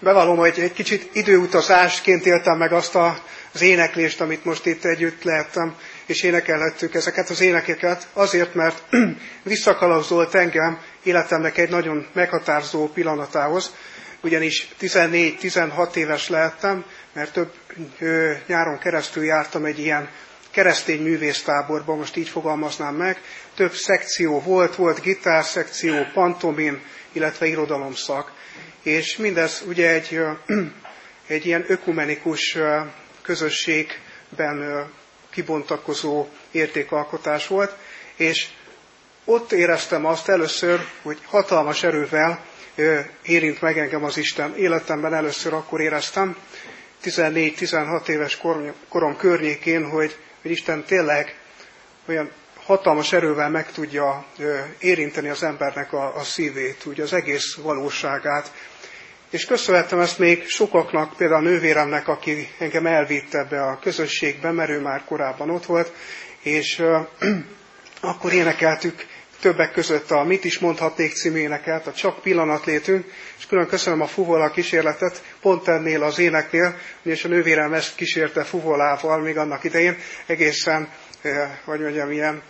Bevallom, hogy egy kicsit időutazásként éltem meg azt a, az éneklést, amit most itt együtt lehettem, és énekelhettük ezeket az énekeket, azért, mert visszakalauzolt engem életemnek egy nagyon meghatározó pillanatához, ugyanis 14-16 éves lehettem, mert több nyáron keresztül jártam egy ilyen keresztény művésztáborban, most így fogalmaznám meg. Több szekció volt, volt gitárszekció, pantomim, illetve irodalomszak. És mindez ugye egy, egy ilyen ökumenikus közösségben kibontakozó értékalkotás volt, és ott éreztem azt először, hogy hatalmas erővel érint meg engem az Isten. Életemben először akkor éreztem, 14-16 éves korom környékén, hogy, hogy Isten tényleg olyan hatalmas erővel meg tudja érinteni az embernek a, a szívét, úgy az egész valóságát. És köszönhetem ezt még sokaknak, például a nővéremnek, aki engem elvitt ebbe a közösségbe, mert ő már korábban ott volt, és akkor énekeltük többek között a Mit is mondhatnék című éneket, a Csak pillanat létünk, és külön köszönöm a fuvola kísérletet, pont ennél az éneknél, és a nővérem ezt kísérte fuvolával még annak idején, egészen, hogy mondjam, ilyen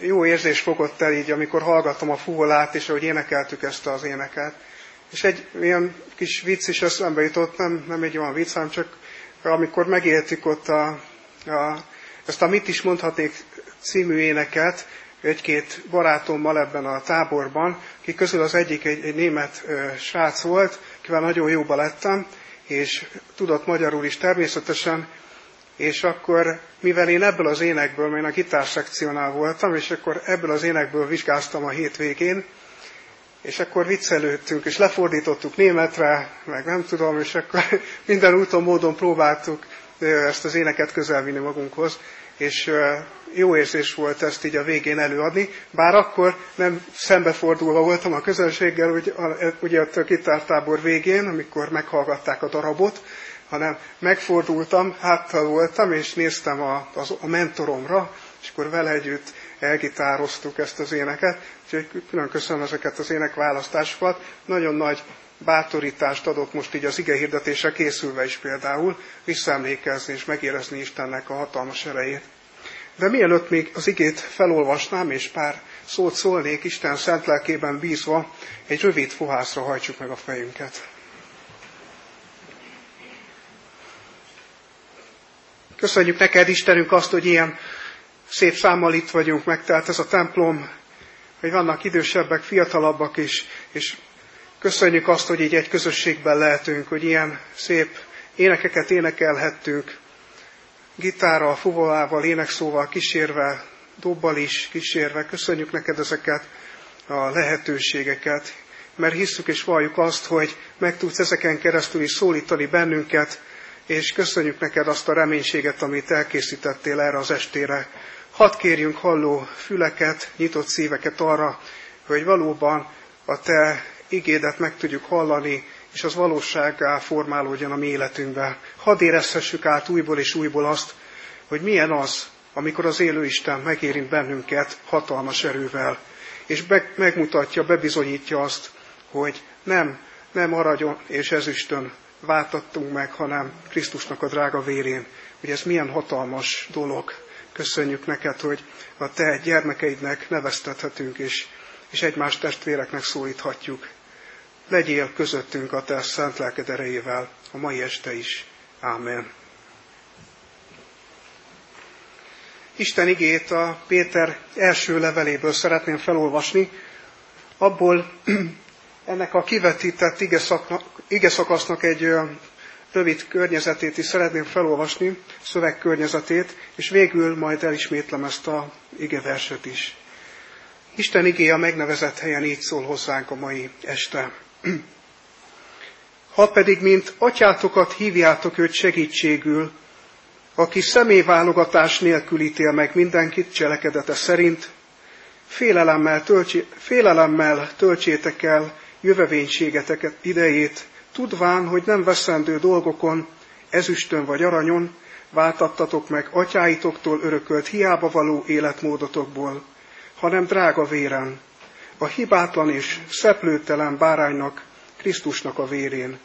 jó érzés fogott el így, amikor hallgattam a fuvolát, és ahogy énekeltük ezt az éneket. És egy ilyen kis vicc is eszembe jutott, nem, nem egy olyan vicc, hanem csak amikor megéltük ott a, a, ezt a Mit is mondhatnék című éneket, egy-két barátommal ebben a táborban, ki közül az egyik egy, egy német ö, srác volt, akivel nagyon jóba lettem, és tudott magyarul is természetesen, és akkor, mivel én ebből az énekből, mert én a gitárszekciónál voltam, és akkor ebből az énekből vizsgáztam a hétvégén, és akkor viccelődtünk, és lefordítottuk németre, meg nem tudom, és akkor minden úton, módon próbáltuk ezt az éneket közelvinni magunkhoz, és jó érzés volt ezt így a végén előadni, bár akkor nem szembefordulva voltam a közönséggel, ugye a kitártábor végén, amikor meghallgatták a darabot, hanem megfordultam, háttal voltam, és néztem a, az, a mentoromra, és akkor vele együtt elgitároztuk ezt az éneket. Úgyhogy külön köszönöm ezeket az énekválasztásokat. Nagyon nagy bátorítást adott most így az ige hirdetése készülve is például, visszaemlékezni és megérezni Istennek a hatalmas erejét. De mielőtt még az igét felolvasnám, és pár szót szólnék Isten szent lelkében bízva, egy rövid fohászra hajtsuk meg a fejünket. Köszönjük neked, Istenünk, azt, hogy ilyen szép számmal itt vagyunk meg, tehát ez a templom, hogy vannak idősebbek, fiatalabbak is, és köszönjük azt, hogy így egy közösségben lehetünk, hogy ilyen szép énekeket énekelhettünk, gitárral, fuvolával, énekszóval kísérve, dobbal is kísérve. Köszönjük neked ezeket a lehetőségeket, mert hisszük és valljuk azt, hogy meg tudsz ezeken keresztül is szólítani bennünket, és köszönjük neked azt a reménységet, amit elkészítettél erre az estére. Hadd kérjünk halló füleket, nyitott szíveket arra, hogy valóban a te igédet meg tudjuk hallani, és az valósággá formálódjon a mi életünkbe. Hadd érezhessük át újból és újból azt, hogy milyen az, amikor az élő Isten megérint bennünket hatalmas erővel, és megmutatja, bebizonyítja azt, hogy nem, nem aragyon és ezüstön váltattunk meg, hanem Krisztusnak a drága vérén. Hogy ez milyen hatalmas dolog. Köszönjük neked, hogy a te gyermekeidnek neveztethetünk, és, és egymás testvéreknek szólíthatjuk. Legyél közöttünk a te szent lelked erejével a mai este is. Ámen. Isten igét a Péter első leveléből szeretném felolvasni. Abból ennek a kivetített ige szakasznak egy rövid környezetét is szeretném felolvasni, szövegkörnyezetét, és végül majd elismétlem ezt a igeverset is. Isten igéje a megnevezett helyen így szól hozzánk a mai este. Ha pedig, mint atyátokat hívjátok őt segítségül, aki személyválogatás nélkül ítél meg mindenkit cselekedete szerint, félelemmel, töltsé, félelemmel töltsétek el jövevénységeteket idejét, tudván, hogy nem veszendő dolgokon, ezüstön vagy aranyon, váltattatok meg atyáitoktól örökölt hiába való életmódotokból, hanem drága véren, a hibátlan és szeplőtelen báránynak, Krisztusnak a vérén,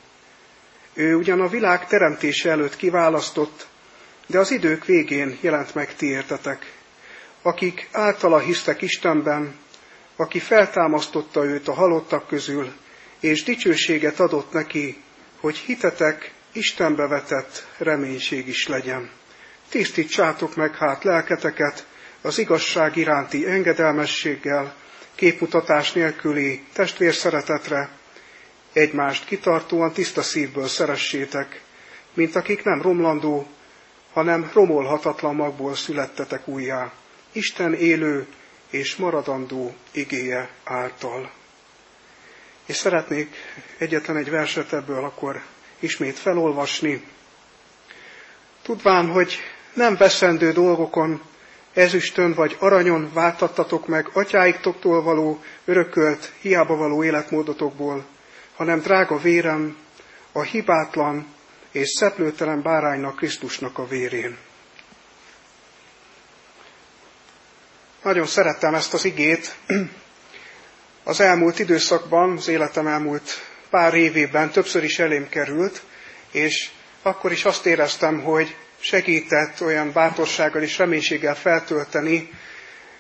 Ő ugyan a világ teremtése előtt kiválasztott, de az idők végén jelent meg ti értetek, akik általa hisztek Istenben, aki feltámasztotta őt a halottak közül, és dicsőséget adott neki, hogy hitetek Istenbe vetett reménység is legyen. Tisztítsátok meg hát lelketeket az igazság iránti engedelmességgel, képmutatás nélküli testvérszeretetre, egymást kitartóan tiszta szívből szeressétek, mint akik nem romlandó, hanem romolhatatlan magból születtetek újjá, Isten élő és maradandó igéje által. És szeretnék egyetlen egy verset ebből akkor ismét felolvasni. Tudván, hogy nem veszendő dolgokon, ezüstön vagy aranyon váltattatok meg atyáiktoktól való örökölt, hiába való életmódotokból, hanem drága vérem, a hibátlan és szeplőtelen báránynak Krisztusnak a vérén. Nagyon szerettem ezt az igét. Az elmúlt időszakban, az életem elmúlt pár évében többször is elém került, és akkor is azt éreztem, hogy segített olyan bátorsággal és reménységgel feltölteni,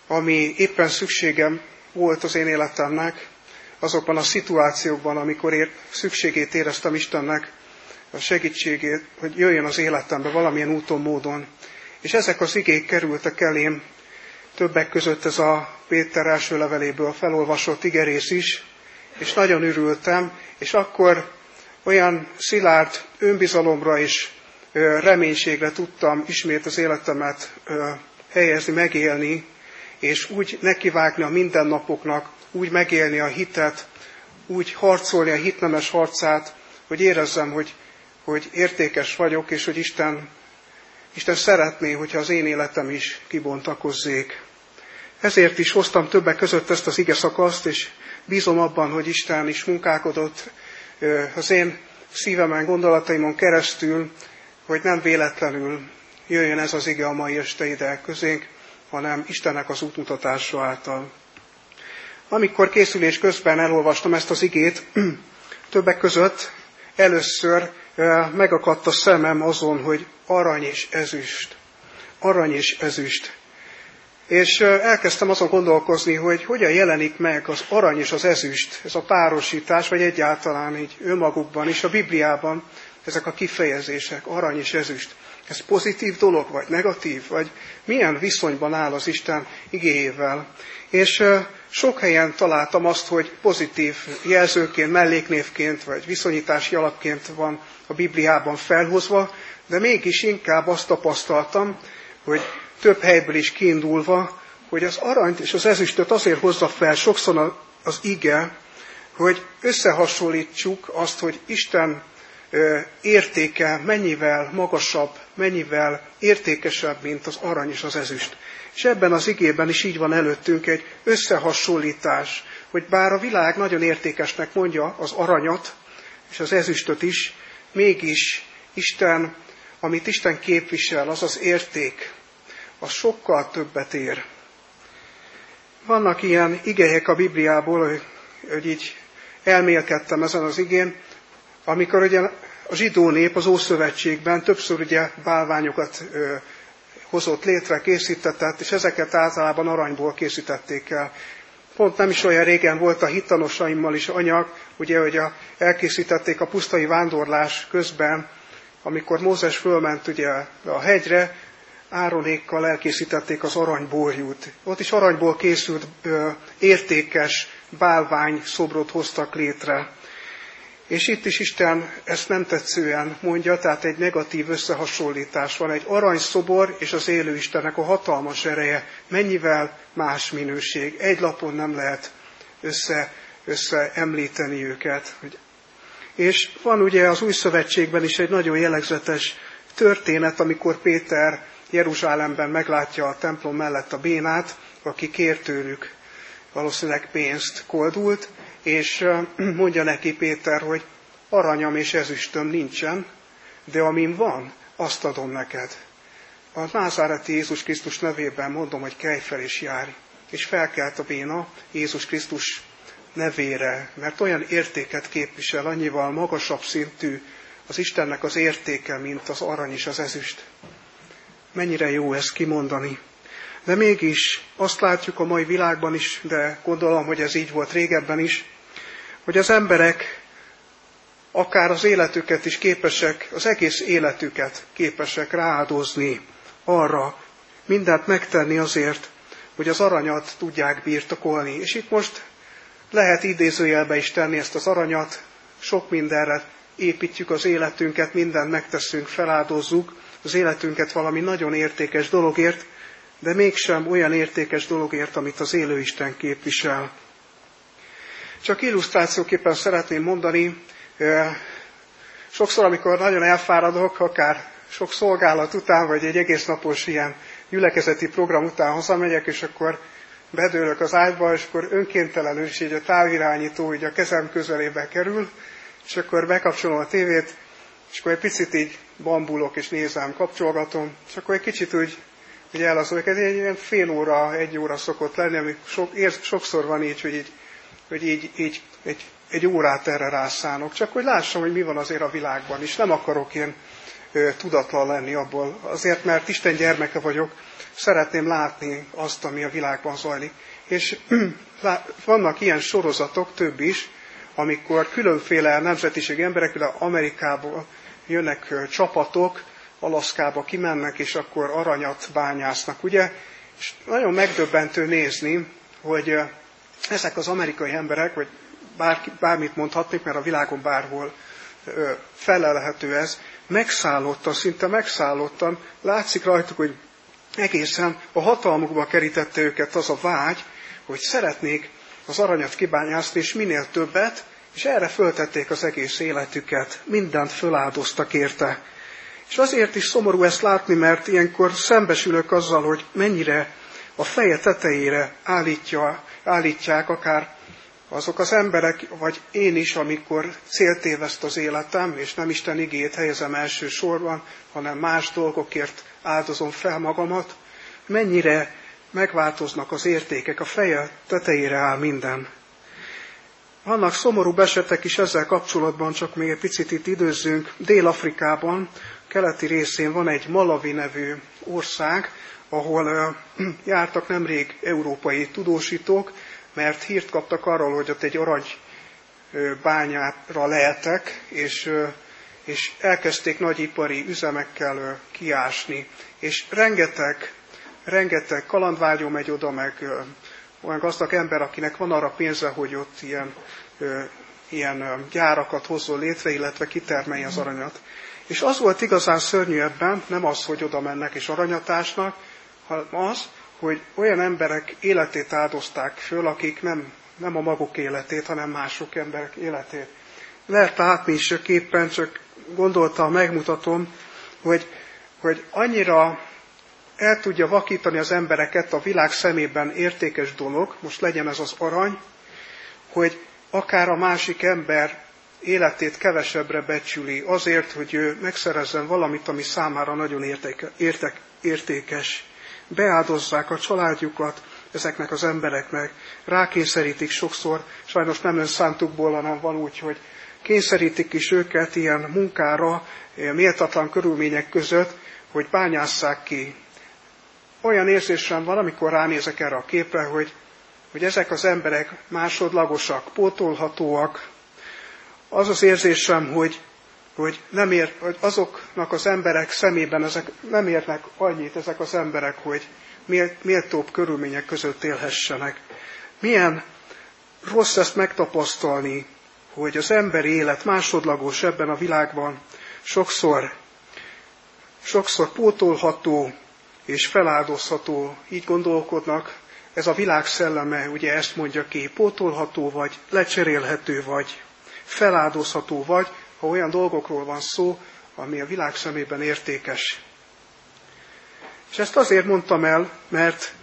ami éppen szükségem volt az én életemnek, azokban a szituációkban, amikor ér, szükségét éreztem Istennek, a segítségét, hogy jöjjön az életembe valamilyen úton, módon. És ezek az igék kerültek elém, többek között ez a Péter első leveléből felolvasott igerész is, és nagyon örültem, és akkor olyan szilárd önbizalomra és reménységre tudtam ismét az életemet helyezni, megélni, és úgy nekivágni a mindennapoknak, úgy megélni a hitet, úgy harcolni a hitnemes harcát, hogy érezzem, hogy, hogy értékes vagyok, és hogy Isten, Isten szeretné, hogyha az én életem is kibontakozzék. Ezért is hoztam többek között ezt az ige szakaszt, és bízom abban, hogy Isten is munkálkodott az én szívemen, gondolataimon keresztül, hogy nem véletlenül jöjjön ez az ige a mai este ide közénk, hanem Istennek az útmutatása által. Amikor készülés közben elolvastam ezt az igét, többek között először megakadt a szemem azon, hogy arany és ezüst. Arany és ezüst. És elkezdtem azon gondolkozni, hogy hogyan jelenik meg az arany és az ezüst, ez a párosítás, vagy egyáltalán így önmagukban is a Bibliában ezek a kifejezések, arany és ezüst. Ez pozitív dolog, vagy negatív, vagy milyen viszonyban áll az Isten igéjével. És sok helyen találtam azt, hogy pozitív jelzőként, melléknévként, vagy viszonyítási alapként van a Bibliában felhozva, de mégis inkább azt tapasztaltam, hogy több helyből is kiindulva, hogy az aranyt és az ezüstöt azért hozza fel sokszor az ige, hogy összehasonlítsuk azt, hogy Isten értéke mennyivel magasabb, mennyivel értékesebb, mint az arany és az ezüst. És ebben az igében is így van előttünk egy összehasonlítás, hogy bár a világ nagyon értékesnek mondja az aranyat és az ezüstöt is, mégis Isten, amit Isten képvisel, az az érték, az sokkal többet ér. Vannak ilyen igények a Bibliából, hogy, hogy így elmélkedtem ezen az igén, amikor ugye a zsidó nép az Ószövetségben többször ugye bálványokat ö, hozott létre, készítetett, és ezeket általában aranyból készítették el. Pont nem is olyan régen volt a hittanosaimmal is anyag, ugye, hogy a, elkészítették a pusztai vándorlás közben, amikor Mózes fölment ugye a hegyre, áronékkal elkészítették az aranyborjút. Ott is aranyból készült ö, értékes bálvány szobrot hoztak létre. És itt is Isten ezt nem tetszően mondja, tehát egy negatív összehasonlítás van. Egy aranyszobor és az élő Istennek a hatalmas ereje. Mennyivel más minőség. Egy lapon nem lehet össze, összeemlíteni őket. És van ugye az új szövetségben is egy nagyon jellegzetes történet, amikor Péter Jeruzsálemben meglátja a templom mellett a bénát, aki kér tőlük valószínűleg pénzt koldult, és mondja neki Péter, hogy aranyam és ezüstöm nincsen, de amin van, azt adom neked. A názáreti Jézus Krisztus nevében mondom, hogy kelj fel és járj. És felkelt a béna Jézus Krisztus nevére, mert olyan értéket képvisel, annyival magasabb szintű az Istennek az értéke, mint az arany és az ezüst. Mennyire jó ezt kimondani. De mégis azt látjuk a mai világban is, de gondolom, hogy ez így volt régebben is, hogy az emberek akár az életüket is képesek, az egész életüket képesek rááldozni arra, mindent megtenni azért, hogy az aranyat tudják birtokolni. És itt most lehet idézőjelbe is tenni ezt az aranyat, sok mindenre építjük az életünket, mindent megteszünk, feláldozzuk az életünket valami nagyon értékes dologért, de mégsem olyan értékes dologért, amit az élő Isten képvisel. Csak illusztrációképpen szeretném mondani, sokszor, amikor nagyon elfáradok, akár sok szolgálat után, vagy egy egész napos ilyen gyülekezeti program után hazamegyek, és akkor bedőlök az ágyba, és akkor önkéntelenül is így a távirányító így a kezem közelébe kerül, és akkor bekapcsolom a tévét, és akkor egy picit így bambulok, és nézem, kapcsolgatom, és akkor egy kicsit úgy, hogy elazolok. Ez egy ilyen fél óra, egy óra szokott lenni, ami sok, ér, sokszor van így, hogy így, hogy így, így egy, egy órát erre rászánok, csak hogy lássam, hogy mi van azért a világban, és nem akarok én ö, tudatlan lenni abból, azért, mert Isten gyermeke vagyok, szeretném látni azt, ami a világban zajlik. És vannak ilyen sorozatok, több is, amikor különféle nemzetiség emberek, például Amerikából jönnek csapatok, Alaszkába kimennek, és akkor aranyat bányásznak, ugye? És nagyon megdöbbentő nézni, hogy ezek az amerikai emberek, vagy bár, bármit mondhatnék, mert a világon bárhol felelhető ez, megszállottan, szinte megszállottan, látszik rajtuk, hogy egészen a hatalmukba kerítette őket az a vágy, hogy szeretnék az aranyat kibányászni, és minél többet, és erre föltették az egész életüket, mindent föláldoztak érte. És azért is szomorú ezt látni, mert ilyenkor szembesülök azzal, hogy mennyire a feje tetejére állítja, állítják akár azok az emberek, vagy én is, amikor céltéveszt az életem, és nem Isten igét helyezem első sorban, hanem más dolgokért áldozom fel magamat, mennyire megváltoznak az értékek, a feje tetejére áll minden. Vannak szomorú esetek is ezzel kapcsolatban, csak még egy picit itt időzzünk. Dél-Afrikában, keleti részén van egy Malawi nevű ország, ahol jártak nemrég európai tudósítók, mert hírt kaptak arról, hogy ott egy arany bányára lehetek, és, és elkezdték nagyipari üzemekkel kiásni. És rengeteg, rengeteg kalandvágyó megy oda, meg olyan gazdag ember, akinek van arra pénze, hogy ott ilyen, ilyen gyárakat hozzon létre, illetve kitermelje az aranyat. És az volt igazán szörnyű ebben, nem az, hogy oda mennek és aranyatásnak, hanem az, hogy olyan emberek életét áldozták föl, akik nem, nem a maguk életét, hanem mások emberek életét. Lehet látni is a képen, csak gondoltam, megmutatom, hogy, hogy annyira el tudja vakítani az embereket a világ szemében értékes dolog, most legyen ez az arany, hogy akár a másik ember életét kevesebbre becsüli azért, hogy ő megszerezzen valamit, ami számára nagyon értéke, értek, értékes. Beáldozzák a családjukat ezeknek az embereknek, rákényszerítik sokszor, sajnos nem önszántukból, hanem van úgy, hogy kényszerítik is őket ilyen munkára, méltatlan körülmények között, hogy bányásszák ki. Olyan érzésem van, amikor ránézek erre a képre, hogy, hogy ezek az emberek másodlagosak, pótolhatóak. Az az érzésem, hogy hogy, nem ér, hogy azoknak az emberek szemében ezek nem érnek annyit ezek az emberek, hogy méltóbb körülmények között élhessenek. Milyen rossz ezt megtapasztalni, hogy az emberi élet másodlagos ebben a világban sokszor, sokszor pótolható és feláldozható, így gondolkodnak, ez a világ szelleme ugye ezt mondja ki, pótolható vagy, lecserélhető vagy, feláldozható vagy, ha olyan dolgokról van szó, ami a világ szemében értékes. És ezt azért mondtam el, mert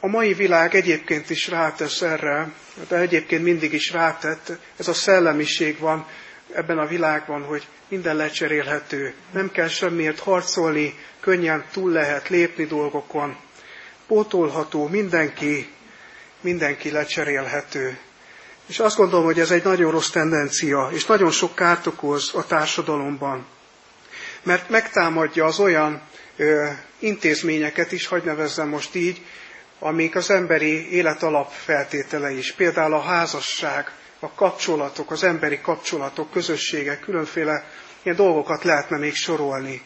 a mai világ egyébként is rátesz erre, de egyébként mindig is rátett, ez a szellemiség van ebben a világban, hogy minden lecserélhető, nem kell semmiért harcolni, könnyen túl lehet lépni dolgokon, pótolható, mindenki, mindenki lecserélhető. És azt gondolom, hogy ez egy nagyon rossz tendencia, és nagyon sok kárt okoz a társadalomban. Mert megtámadja az olyan ö, intézményeket is, hogy nevezzem most így, amik az emberi élet alapfeltétele is. Például a házasság, a kapcsolatok, az emberi kapcsolatok, közösségek, különféle ilyen dolgokat lehetne még sorolni.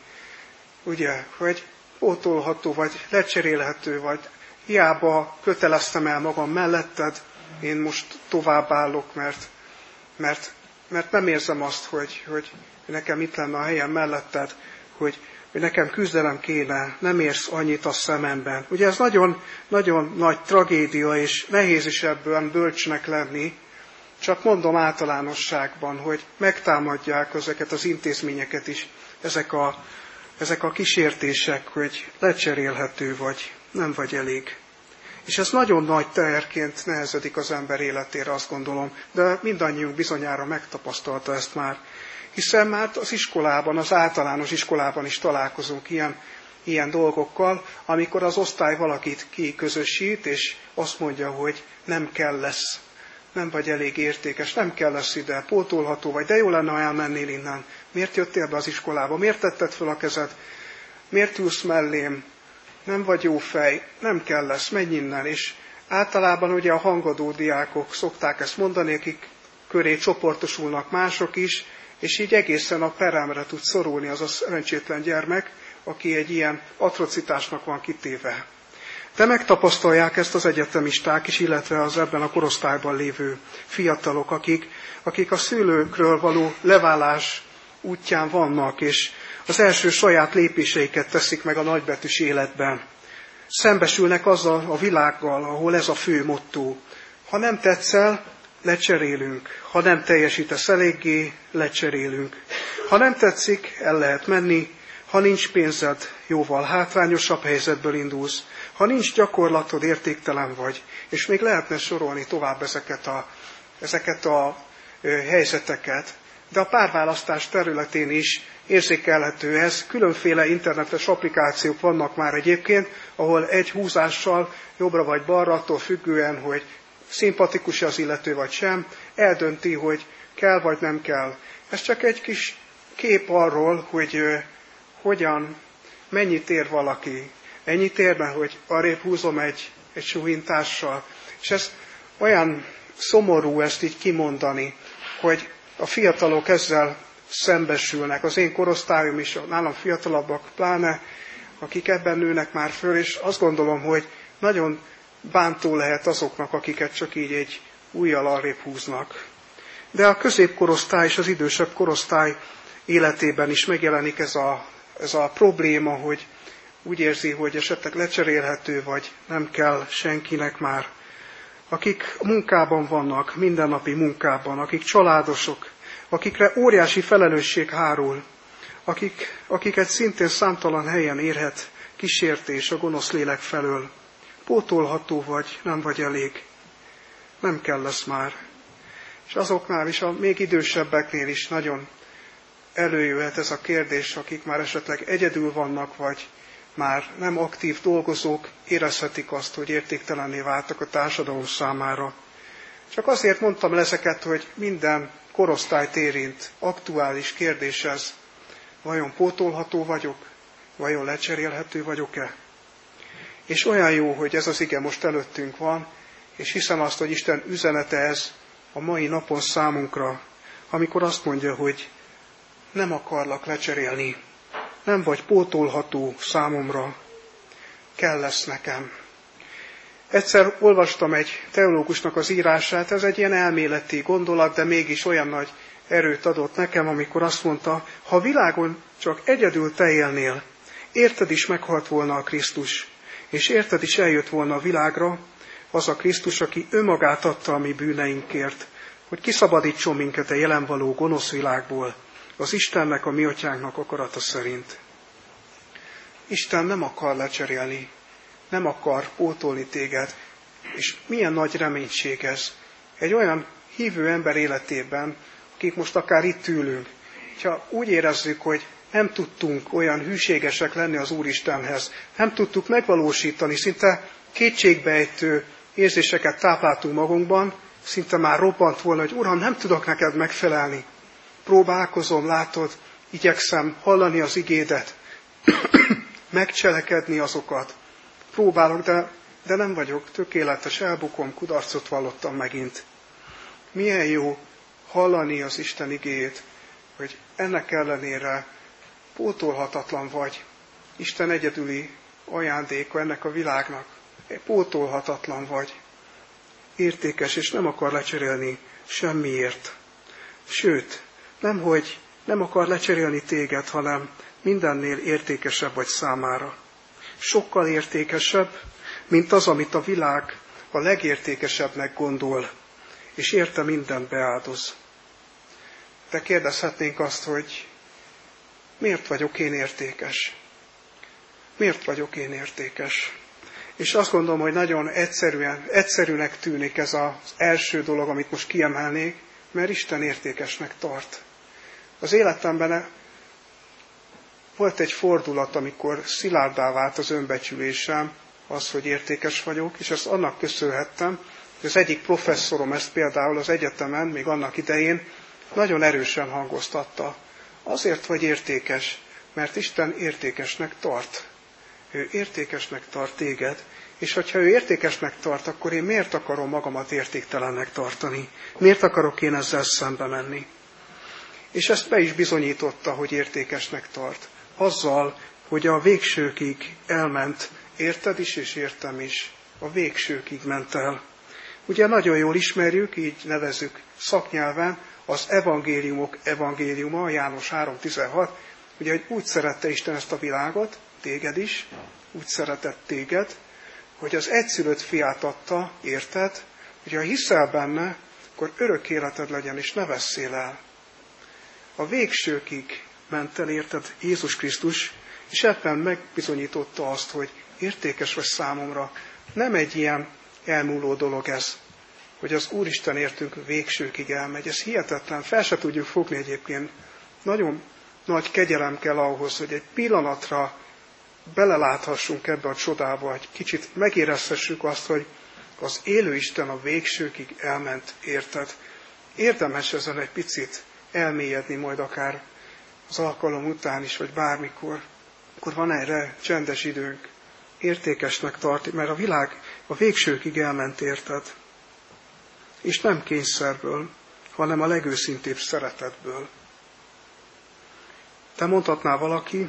Ugye, hogy pótolható, vagy lecserélhető, vagy hiába köteleztem el magam melletted, én most továbbállok, mert, mert, mert nem érzem azt, hogy, hogy nekem itt lenne a helyem melletted, hogy, hogy nekem küzdelem kéne, nem érsz annyit a szememben. Ugye ez nagyon, nagyon nagy tragédia, és nehéz is ebből bölcsnek lenni, csak mondom általánosságban, hogy megtámadják ezeket az intézményeket is, ezek a, ezek a kísértések, hogy lecserélhető vagy, nem vagy elég. És ez nagyon nagy teherként nehezedik az ember életére, azt gondolom, de mindannyiunk bizonyára megtapasztalta ezt már. Hiszen már az iskolában, az általános iskolában is találkozunk ilyen, ilyen dolgokkal, amikor az osztály valakit kiközösít, és azt mondja, hogy nem kell lesz nem vagy elég értékes, nem kell lesz ide, pótolható vagy, de jó lenne, ha elmennél innen. Miért jöttél be az iskolába? Miért tetted fel a kezed? Miért ülsz mellém? Nem vagy jó fej, nem kell lesz, menj innen. És általában ugye a hangadó diákok szokták ezt mondani, akik köré csoportosulnak mások is, és így egészen a peremre tud szorulni az a szerencsétlen gyermek, aki egy ilyen atrocitásnak van kitéve. De megtapasztalják ezt az egyetemisták is, illetve az ebben a korosztályban lévő fiatalok, akik, akik a szülőkről való leválás útján vannak, és az első saját lépéseiket teszik meg a nagybetűs életben. Szembesülnek azzal a világgal, ahol ez a fő motto. Ha nem tetszel, lecserélünk. Ha nem teljesítesz eléggé, lecserélünk. Ha nem tetszik, el lehet menni. Ha nincs pénzed, jóval hátrányosabb helyzetből indulsz. Ha nincs gyakorlatod, értéktelen vagy, és még lehetne sorolni tovább ezeket a, ezeket a helyzeteket, de a párválasztás területén is érzékelhető ez. Különféle internetes applikációk vannak már egyébként, ahol egy húzással jobbra vagy balra, attól függően, hogy szimpatikus az illető vagy sem, eldönti, hogy kell vagy nem kell. Ez csak egy kis kép arról, hogy hogyan, mennyit ér valaki, ennyit érne, hogy arrébb húzom egy, egy suhintással. És ez olyan szomorú ezt így kimondani, hogy a fiatalok ezzel szembesülnek. Az én korosztályom is, nálam fiatalabbak pláne, akik ebben nőnek már föl, és azt gondolom, hogy nagyon bántó lehet azoknak, akiket csak így egy újjal arrébb húznak. De a középkorosztály és az idősebb korosztály életében is megjelenik ez a, ez a probléma, hogy úgy érzi, hogy esetleg lecserélhető, vagy nem kell senkinek már. Akik munkában vannak, mindennapi munkában, akik családosok, akikre óriási felelősség hárul, akik, akiket szintén számtalan helyen érhet kísértés a gonosz lélek felől. Pótolható vagy, nem vagy elég. Nem kell lesz már. És azoknál is, a még idősebbeknél is nagyon előjöhet ez a kérdés, akik már esetleg egyedül vannak, vagy már nem aktív dolgozók érezhetik azt, hogy értéktelenné váltak a társadalom számára. Csak azért mondtam ezeket, hogy minden korosztályt érint, aktuális kérdés ez. Vajon pótolható vagyok? Vajon lecserélhető vagyok-e? És olyan jó, hogy ez az ige most előttünk van, és hiszem azt, hogy Isten üzenete ez a mai napon számunkra, amikor azt mondja, hogy nem akarlak lecserélni, nem vagy pótolható számomra, kell lesz nekem. Egyszer olvastam egy teológusnak az írását, ez egy ilyen elméleti gondolat, de mégis olyan nagy erőt adott nekem, amikor azt mondta, ha világon csak egyedül te élnél, érted is meghalt volna a Krisztus, és érted is eljött volna a világra, az a Krisztus, aki önmagát adta a mi bűneinkért, hogy kiszabadítson minket a jelen való gonosz világból, az Istennek, a mi atyánknak akarata szerint. Isten nem akar lecserélni, nem akar pótolni téged, és milyen nagy reménység ez. Egy olyan hívő ember életében, akik most akár itt ülünk, ha úgy érezzük, hogy nem tudtunk olyan hűségesek lenni az Úristenhez, nem tudtuk megvalósítani, szinte kétségbejtő érzéseket tápláltunk magunkban, szinte már robbant volna, hogy Uram, nem tudok neked megfelelni. Próbálkozom, látod, igyekszem hallani az igédet, megcselekedni azokat. Próbálok, de, de nem vagyok tökéletes, elbukom, kudarcot vallottam megint. Milyen jó hallani az Isten igéjét, hogy ennek ellenére pótolhatatlan vagy. Isten egyedüli ajándéka ennek a világnak. Pótolhatatlan vagy. Értékes, és nem akar lecserélni semmiért. Sőt, nem hogy nem akar lecserélni téged, hanem mindennél értékesebb vagy számára. Sokkal értékesebb, mint az, amit a világ a legértékesebbnek gondol, és érte mindent beáldoz. De kérdezhetnénk azt, hogy miért vagyok én értékes? Miért vagyok én értékes? És azt gondolom, hogy nagyon egyszerűen, egyszerűnek tűnik ez az első dolog, amit most kiemelnék, mert Isten értékesnek tart. Az életemben volt egy fordulat, amikor szilárdá vált az önbecsülésem, az, hogy értékes vagyok, és ezt annak köszönhettem, hogy az egyik professzorom ezt például az egyetemen, még annak idején, nagyon erősen hangoztatta. Azért vagy értékes, mert Isten értékesnek tart. Ő értékesnek tart téged, és hogyha ő értékesnek tart, akkor én miért akarom magamat értéktelennek tartani? Miért akarok én ezzel szembe menni? És ezt be is bizonyította, hogy értékesnek tart. Azzal, hogy a végsőkig elment, érted is és értem is, a végsőkig ment el. Ugye nagyon jól ismerjük, így nevezük szaknyelven, az evangéliumok evangéliuma, János 3.16, ugye, hogy úgy szerette Isten ezt a világot, téged is, úgy szeretett téged, hogy az egyszülött fiát adta, érted, hogy ha hiszel benne, akkor örök életed legyen, és ne veszél el. A végsőkig ment el, érted, Jézus Krisztus, és ebben megbizonyította azt, hogy értékes vagy számomra. Nem egy ilyen elmúló dolog ez, hogy az Úristen értünk végsőkig elmegy. Ez hihetetlen, fel se tudjuk fogni egyébként. Nagyon nagy kegyelem kell ahhoz, hogy egy pillanatra beleláthassunk ebbe a csodába, egy kicsit megérezhessük azt, hogy az élő Isten a végsőkig elment, érted? Érdemes ezen egy picit elmélyedni majd akár az alkalom után is, vagy bármikor, akkor van erre csendes időnk. Értékesnek tart, mert a világ a végsőkig elment, érted? És nem kényszerből, hanem a legőszintébb szeretetből. Te mondhatná valaki,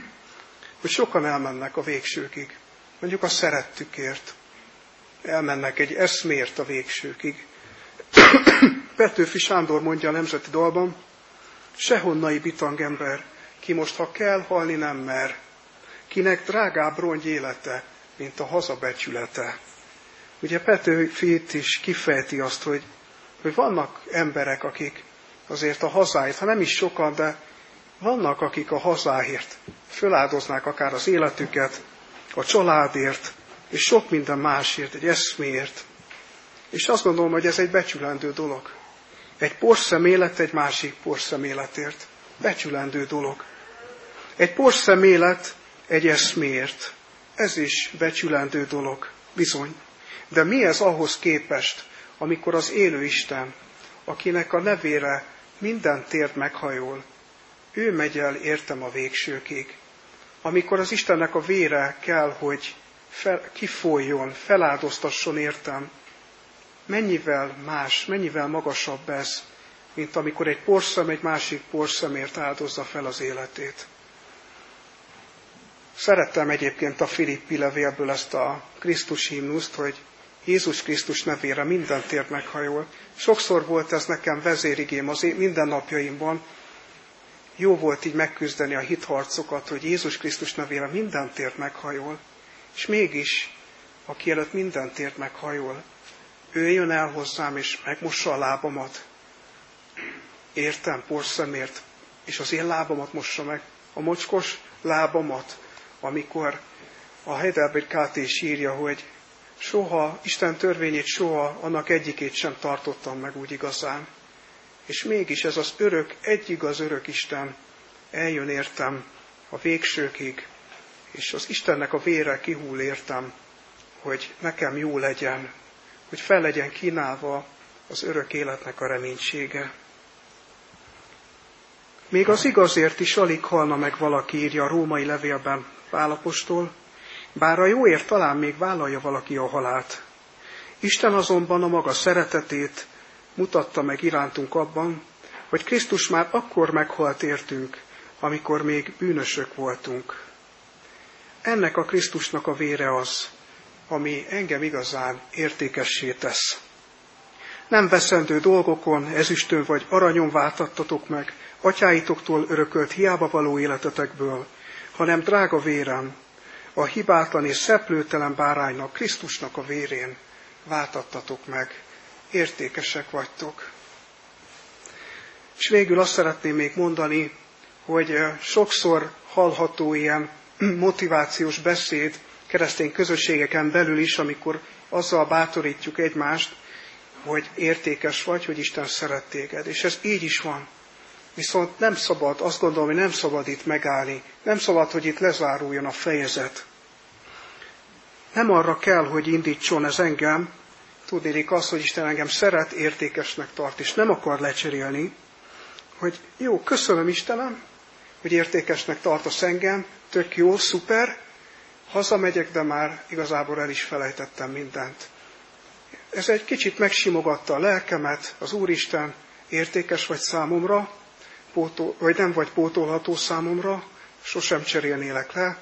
hogy sokan elmennek a végsőkig, mondjuk a szerettükért, elmennek egy eszmért a végsőkig. Petőfi Sándor mondja a Nemzeti Dalban, sehonnai bitang ember, ki most, ha kell, halni nem mer, kinek drágább rongy élete, mint a hazabecsülete. Ugye Petőfi itt is kifejti azt, hogy, hogy vannak emberek, akik azért a hazáért, ha nem is sokan, de vannak, akik a hazáért föláldoznák akár az életüket, a családért, és sok minden másért, egy eszméért. És azt gondolom, hogy ez egy becsülendő dolog. Egy porszemélet egy másik porszeméletért. Becsülendő dolog. Egy porszemélet egy eszméért. Ez is becsülendő dolog, bizony. De mi ez ahhoz képest, amikor az élő Isten, akinek a nevére minden tért meghajol, ő megy el értem a végsőkig. Amikor az Istennek a vére kell, hogy fel, kifoljon, feláldoztasson értem, mennyivel más, mennyivel magasabb ez, mint amikor egy porszem egy másik porszemért áldozza fel az életét. Szerettem egyébként a Filippi levélből ezt a Krisztus himnuszt, hogy Jézus Krisztus nevére minden tért meghajol. Sokszor volt ez nekem vezérigém az én mindennapjaimban, jó volt így megküzdeni a hitharcokat, hogy Jézus Krisztus nevére minden tért meghajol, és mégis, aki előtt minden tért meghajol, ő jön el hozzám, és megmossa a lábamat. Értem, porszemért, és az én lábamat mossa meg, a mocskos lábamat, amikor a Heidelberg KT is írja, hogy soha, Isten törvényét soha, annak egyikét sem tartottam meg úgy igazán. És mégis ez az örök, egy igaz örök Isten eljön értem a végsőkig, és az Istennek a vére kihull értem, hogy nekem jó legyen, hogy fel legyen kínálva az örök életnek a reménysége. Még az igazért is alig halna meg valaki, írja a római levélben Pálapostól, bár a jóért talán még vállalja valaki a halált. Isten azonban a maga szeretetét mutatta meg irántunk abban, hogy Krisztus már akkor meghalt értünk, amikor még bűnösök voltunk. Ennek a Krisztusnak a vére az, ami engem igazán értékessé tesz. Nem veszendő dolgokon, ezüstön vagy aranyon váltattatok meg, atyáitoktól örökölt hiába való életetekből, hanem drága vérem, a hibátlan és szeplőtelen báránynak, Krisztusnak a vérén váltattatok meg. Értékesek vagytok. És végül azt szeretném még mondani, hogy sokszor hallható ilyen motivációs beszéd keresztény közösségeken belül is, amikor azzal bátorítjuk egymást, hogy értékes vagy, hogy Isten szeret téged. És ez így is van. Viszont nem szabad, azt gondolom, hogy nem szabad itt megállni. Nem szabad, hogy itt lezáruljon a fejezet. Nem arra kell, hogy indítson ez engem, tudnék az, hogy Isten engem szeret, értékesnek tart, és nem akar lecserélni, hogy jó, köszönöm Istenem, hogy értékesnek tartasz engem, tök jó, szuper, hazamegyek, de már igazából el is felejtettem mindent. Ez egy kicsit megsimogatta a lelkemet, az Úristen értékes vagy számomra, pótol, vagy nem vagy pótolható számomra, sosem cserélnélek le.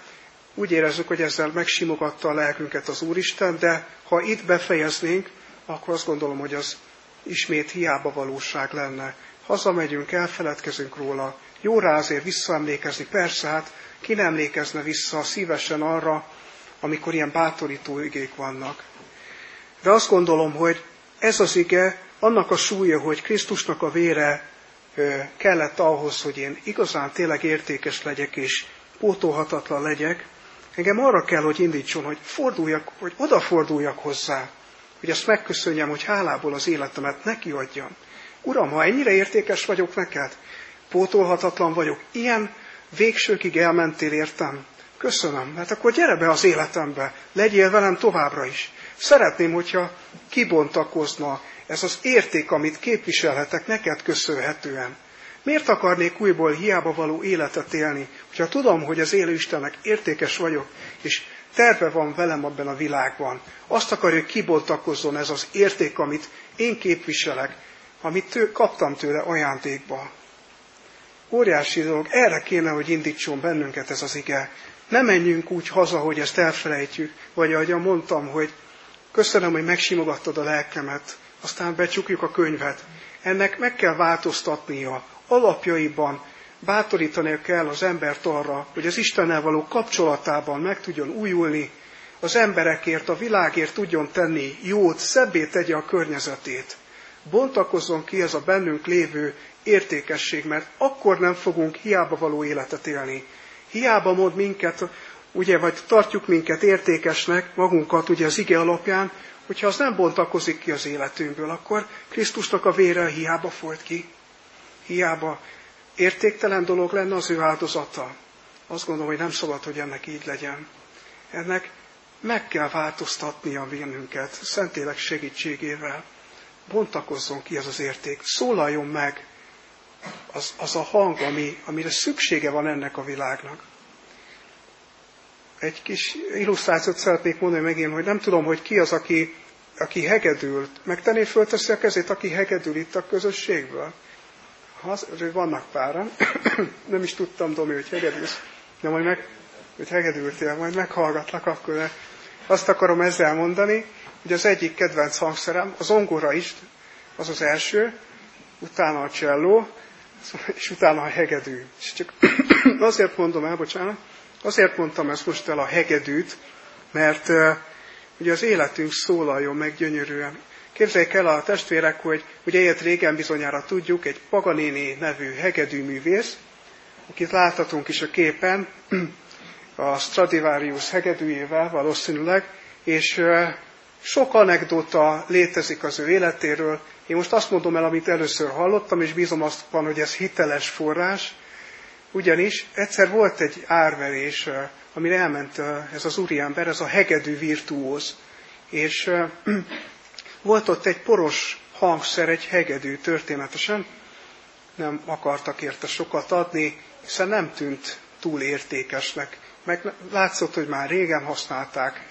Úgy érezzük, hogy ezzel megsimogatta a lelkünket az Úristen, de ha itt befejeznénk, akkor azt gondolom, hogy az ismét hiába valóság lenne. Hazamegyünk, elfeledkezünk róla. Jó rá azért visszaemlékezni, persze, hát ki nem emlékezne vissza szívesen arra, amikor ilyen bátorító igék vannak. De azt gondolom, hogy ez az ige, annak a súlya, hogy Krisztusnak a vére kellett ahhoz, hogy én igazán tényleg értékes legyek és pótolhatatlan legyek, engem arra kell, hogy indítson, hogy forduljak, hogy odaforduljak hozzá, hogy ezt megköszönjem, hogy hálából az életemet neki adjam. Uram, ha ennyire értékes vagyok neked, pótolhatatlan vagyok, ilyen végsőkig elmentél értem, köszönöm, mert akkor gyere be az életembe, legyél velem továbbra is. Szeretném, hogyha kibontakozna ez az érték, amit képviselhetek neked köszönhetően. Miért akarnék újból hiába való életet élni, hogyha tudom, hogy az élő Istennek értékes vagyok, és terve van velem abban a világban. Azt akarja, hogy kibontakozzon ez az érték, amit én képviselek, amit tő, kaptam tőle ajándékba. Óriási dolog, erre kéne, hogy indítson bennünket ez az ige. Ne menjünk úgy haza, hogy ezt elfelejtjük, vagy ahogy mondtam, hogy köszönöm, hogy megsimogattad a lelkemet, aztán becsukjuk a könyvet. Ennek meg kell változtatnia alapjaiban, bátorítani kell az embert arra, hogy az Istennel való kapcsolatában meg tudjon újulni, az emberekért, a világért tudjon tenni jót, szebbé tegye a környezetét. Bontakozzon ki ez a bennünk lévő értékesség, mert akkor nem fogunk hiába való életet élni. Hiába mond minket, ugye, vagy tartjuk minket értékesnek, magunkat ugye az ige alapján, hogyha az nem bontakozik ki az életünkből, akkor Krisztusnak a vére hiába folyt ki. Hiába értéktelen dolog lenne az ő áldozata. Azt gondolom, hogy nem szabad, hogy ennek így legyen. Ennek meg kell változtatni a vénünket, Szentélek segítségével. Bontakozzon ki ez az érték, szólaljon meg az, az a hang, ami, amire szüksége van ennek a világnak. Egy kis illusztrációt szeretnék mondani megint, hogy nem tudom, hogy ki az, aki, aki hegedült. Megtenné fölteszi a kezét, aki hegedül itt a közösségből? Az, vannak páran, nem is tudtam, Domi, hogy hegedülsz, de majd meg, hogy hegedültél, majd meghallgatlak akkor. De azt akarom ezzel mondani, hogy az egyik kedvenc hangszerem, az ongora is, az az első, utána a cselló, és utána a hegedű. És csak azért mondom el, bocsánat, azért mondtam ezt most el a hegedűt, mert uh, ugye az életünk szólaljon meg gyönyörűen. Képzeljék el a testvérek, hogy ugye ilyet régen bizonyára tudjuk, egy Paganini nevű hegedűművész, akit láthatunk is a képen, a Stradivarius hegedűjével valószínűleg, és sok anekdota létezik az ő életéről. Én most azt mondom el, amit először hallottam, és bízom azt van, hogy ez hiteles forrás, ugyanis egyszer volt egy árverés, amire elment ez az úriember, ez a hegedű virtuóz, és Volt ott egy poros hangszer, egy hegedű történetesen, nem akartak érte sokat adni, hiszen nem tűnt túl értékesnek. Meg látszott, hogy már régen használták,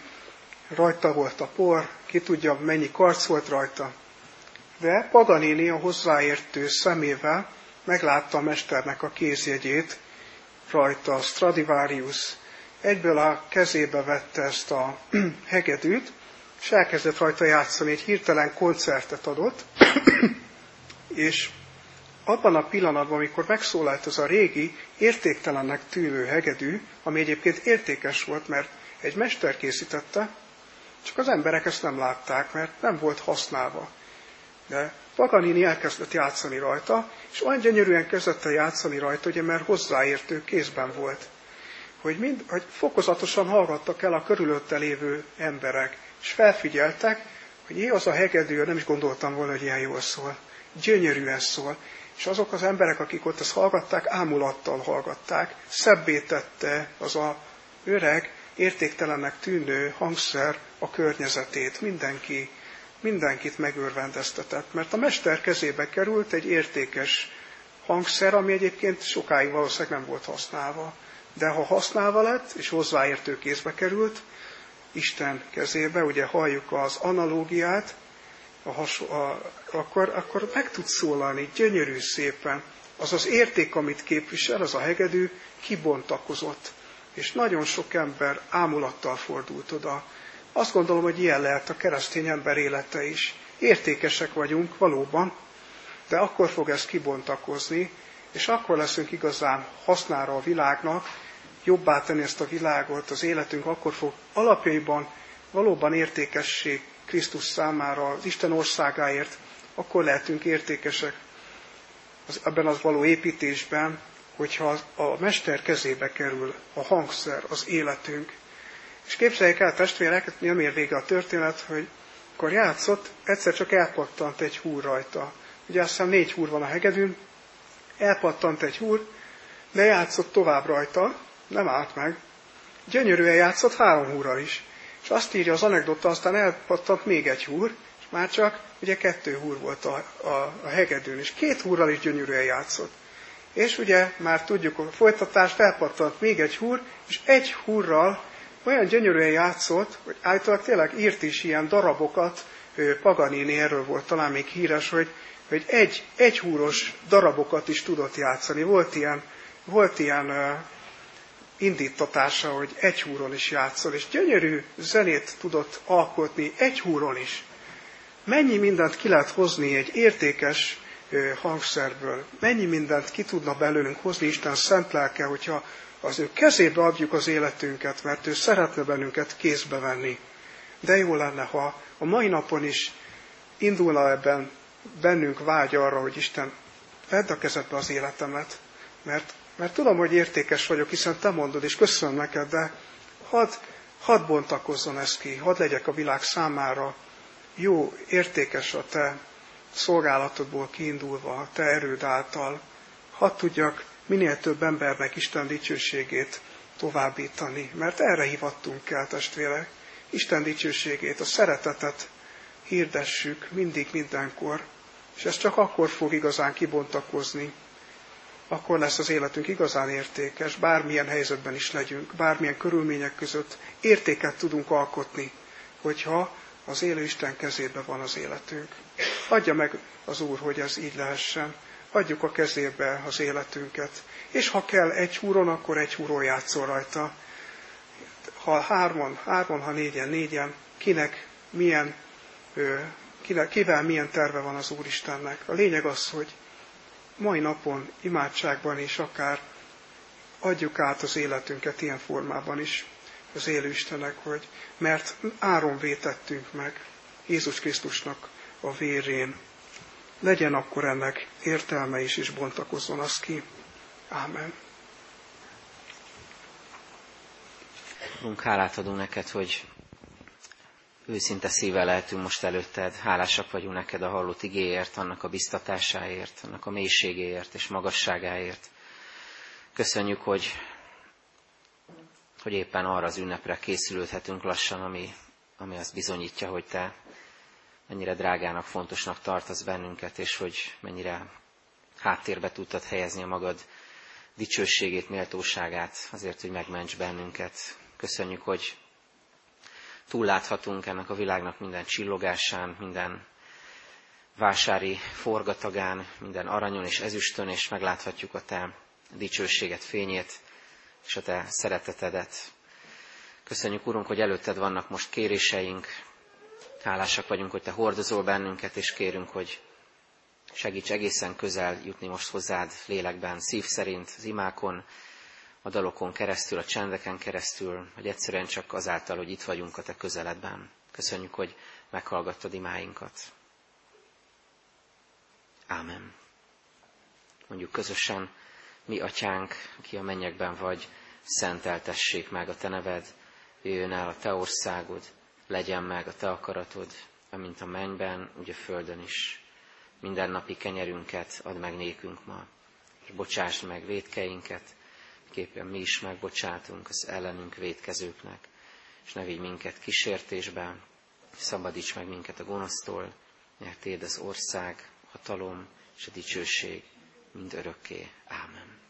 rajta volt a por, ki tudja, mennyi karc volt rajta. De a hozzáértő szemével meglátta a mesternek a kézjegyét, rajta a Stradivarius, egyből a kezébe vette ezt a hegedűt, és elkezdett rajta játszani, egy hirtelen koncertet adott, és abban a pillanatban, amikor megszólalt az a régi, értéktelennek tűnő hegedű, ami egyébként értékes volt, mert egy mester készítette, csak az emberek ezt nem látták, mert nem volt használva. De Paganini elkezdett játszani rajta, és olyan gyönyörűen kezdett el játszani rajta, ugye, mert hozzáértő kézben volt. Hogy, mind, hogy fokozatosan hallgattak el a körülötte lévő emberek, és felfigyeltek, hogy jé, az a hegedű, nem is gondoltam volna, hogy ilyen jól szól. Gyönyörűen szól. És azok az emberek, akik ott ezt hallgatták, ámulattal hallgatták. Szebbé tette az a öreg, értéktelennek tűnő hangszer a környezetét. Mindenki, mindenkit megörvendeztetett, mert a mester kezébe került egy értékes hangszer, ami egyébként sokáig valószínűleg nem volt használva. De ha használva lett, és hozzáértő kézbe került, Isten kezébe, ugye halljuk az analógiát, a haso, a, akkor, akkor meg tud szólalni gyönyörű szépen. Az az érték, amit képvisel, az a hegedű kibontakozott. És nagyon sok ember ámulattal fordult oda. Azt gondolom, hogy ilyen lehet a keresztény ember élete is. Értékesek vagyunk valóban, de akkor fog ez kibontakozni, és akkor leszünk igazán hasznára a világnak, jobbá tenni ezt a világot, az életünk akkor fog alapjaiban valóban értékessé Krisztus számára, az Isten országáért, akkor lehetünk értékesek az, ebben az való építésben, hogyha a mester kezébe kerül a hangszer, az életünk. És képzeljék el, testvérek, nem ér vége a történet, hogy akkor játszott, egyszer csak elpattant egy húr rajta. Ugye azt hiszem négy húr van a hegedűn, elpattant egy húr, de játszott tovább rajta, nem állt meg. Gyönyörűen játszott három húrral is. És azt írja az anekdota, aztán elpattant még egy húr, és már csak ugye kettő húr volt a, a, a hegedűn, és két húrral is gyönyörűen játszott. És ugye már tudjuk, a folytatás felpattant még egy húr, és egy húrral olyan gyönyörűen játszott, hogy általában tényleg írt is ilyen darabokat, Paganini erről volt talán még híres, hogy, hogy egy, egy húros darabokat is tudott játszani. Volt ilyen, volt ilyen indítatása, hogy egy húron is játszol, és gyönyörű zenét tudott alkotni egy húron is. Mennyi mindent ki lehet hozni egy értékes hangszerből, mennyi mindent ki tudna belőlünk hozni Isten szent lelke, hogyha az ő kezébe adjuk az életünket, mert ő szeretne bennünket kézbe venni. De jó lenne, ha a mai napon is indulna ebben bennünk vágy arra, hogy Isten vedd a kezedbe az életemet, mert mert tudom, hogy értékes vagyok, hiszen te mondod, és köszönöm neked, de hadd, hadd bontakozzon ez ki, hadd legyek a világ számára jó, értékes a te szolgálatodból kiindulva, a te erőd által. Hadd tudjak minél több embernek Isten dicsőségét továbbítani, mert erre hivattunk el, testvérek. Isten dicsőségét, a szeretetet hirdessük mindig, mindenkor, és ez csak akkor fog igazán kibontakozni, akkor lesz az életünk igazán értékes, bármilyen helyzetben is legyünk, bármilyen körülmények között értéket tudunk alkotni, hogyha az élő Isten kezébe van az életünk. Adja meg az Úr, hogy ez így lehessen. Adjuk a kezébe az életünket. És ha kell egy húron, akkor egy húron játszol rajta. Ha hárman, hárman, ha négyen, négyen, kinek milyen, kinek, kivel milyen terve van az Úristennek. A lényeg az, hogy mai napon imádságban is akár adjuk át az életünket ilyen formában is az élő Istenek, hogy mert áron vétettünk meg Jézus Krisztusnak a vérén. Legyen akkor ennek értelme is, és bontakozzon az ki. Ámen. Urunk, hálát adunk neked, hogy őszinte szívvel lehetünk most előtted. Hálásak vagyunk neked a hallott igéért, annak a biztatásáért, annak a mélységéért és magasságáért. Köszönjük, hogy, hogy éppen arra az ünnepre készülődhetünk lassan, ami, ami azt bizonyítja, hogy te mennyire drágának, fontosnak tartasz bennünket, és hogy mennyire háttérbe tudtad helyezni a magad dicsőségét, méltóságát, azért, hogy megments bennünket. Köszönjük, hogy túlláthatunk ennek a világnak minden csillogásán, minden vásári forgatagán, minden aranyon és ezüstön, és megláthatjuk a Te dicsőséget, fényét, és a Te szeretetedet. Köszönjük, Urunk, hogy előtted vannak most kéréseink. Hálásak vagyunk, hogy Te hordozol bennünket, és kérünk, hogy segíts egészen közel jutni most hozzád lélekben, szív szerint, az imákon, a dalokon keresztül, a csendeken keresztül, hogy egyszerűen csak azáltal, hogy itt vagyunk a Te közeledben. Köszönjük, hogy meghallgattad imáinkat. Ámen. Mondjuk közösen, mi atyánk, aki a mennyekben vagy, szenteltessék meg a te neved, jöjjön el a te országod, legyen meg a te akaratod, amint a mennyben, úgy a földön is. Minden napi kenyerünket add meg nékünk ma, és bocsáss meg védkeinket, képpen mi is megbocsátunk az ellenünk védkezőknek, és ne vigy minket kísértésbe, szabadíts meg minket a gonosztól, mert Téd az ország, hatalom és a dicsőség mind örökké. Ámen.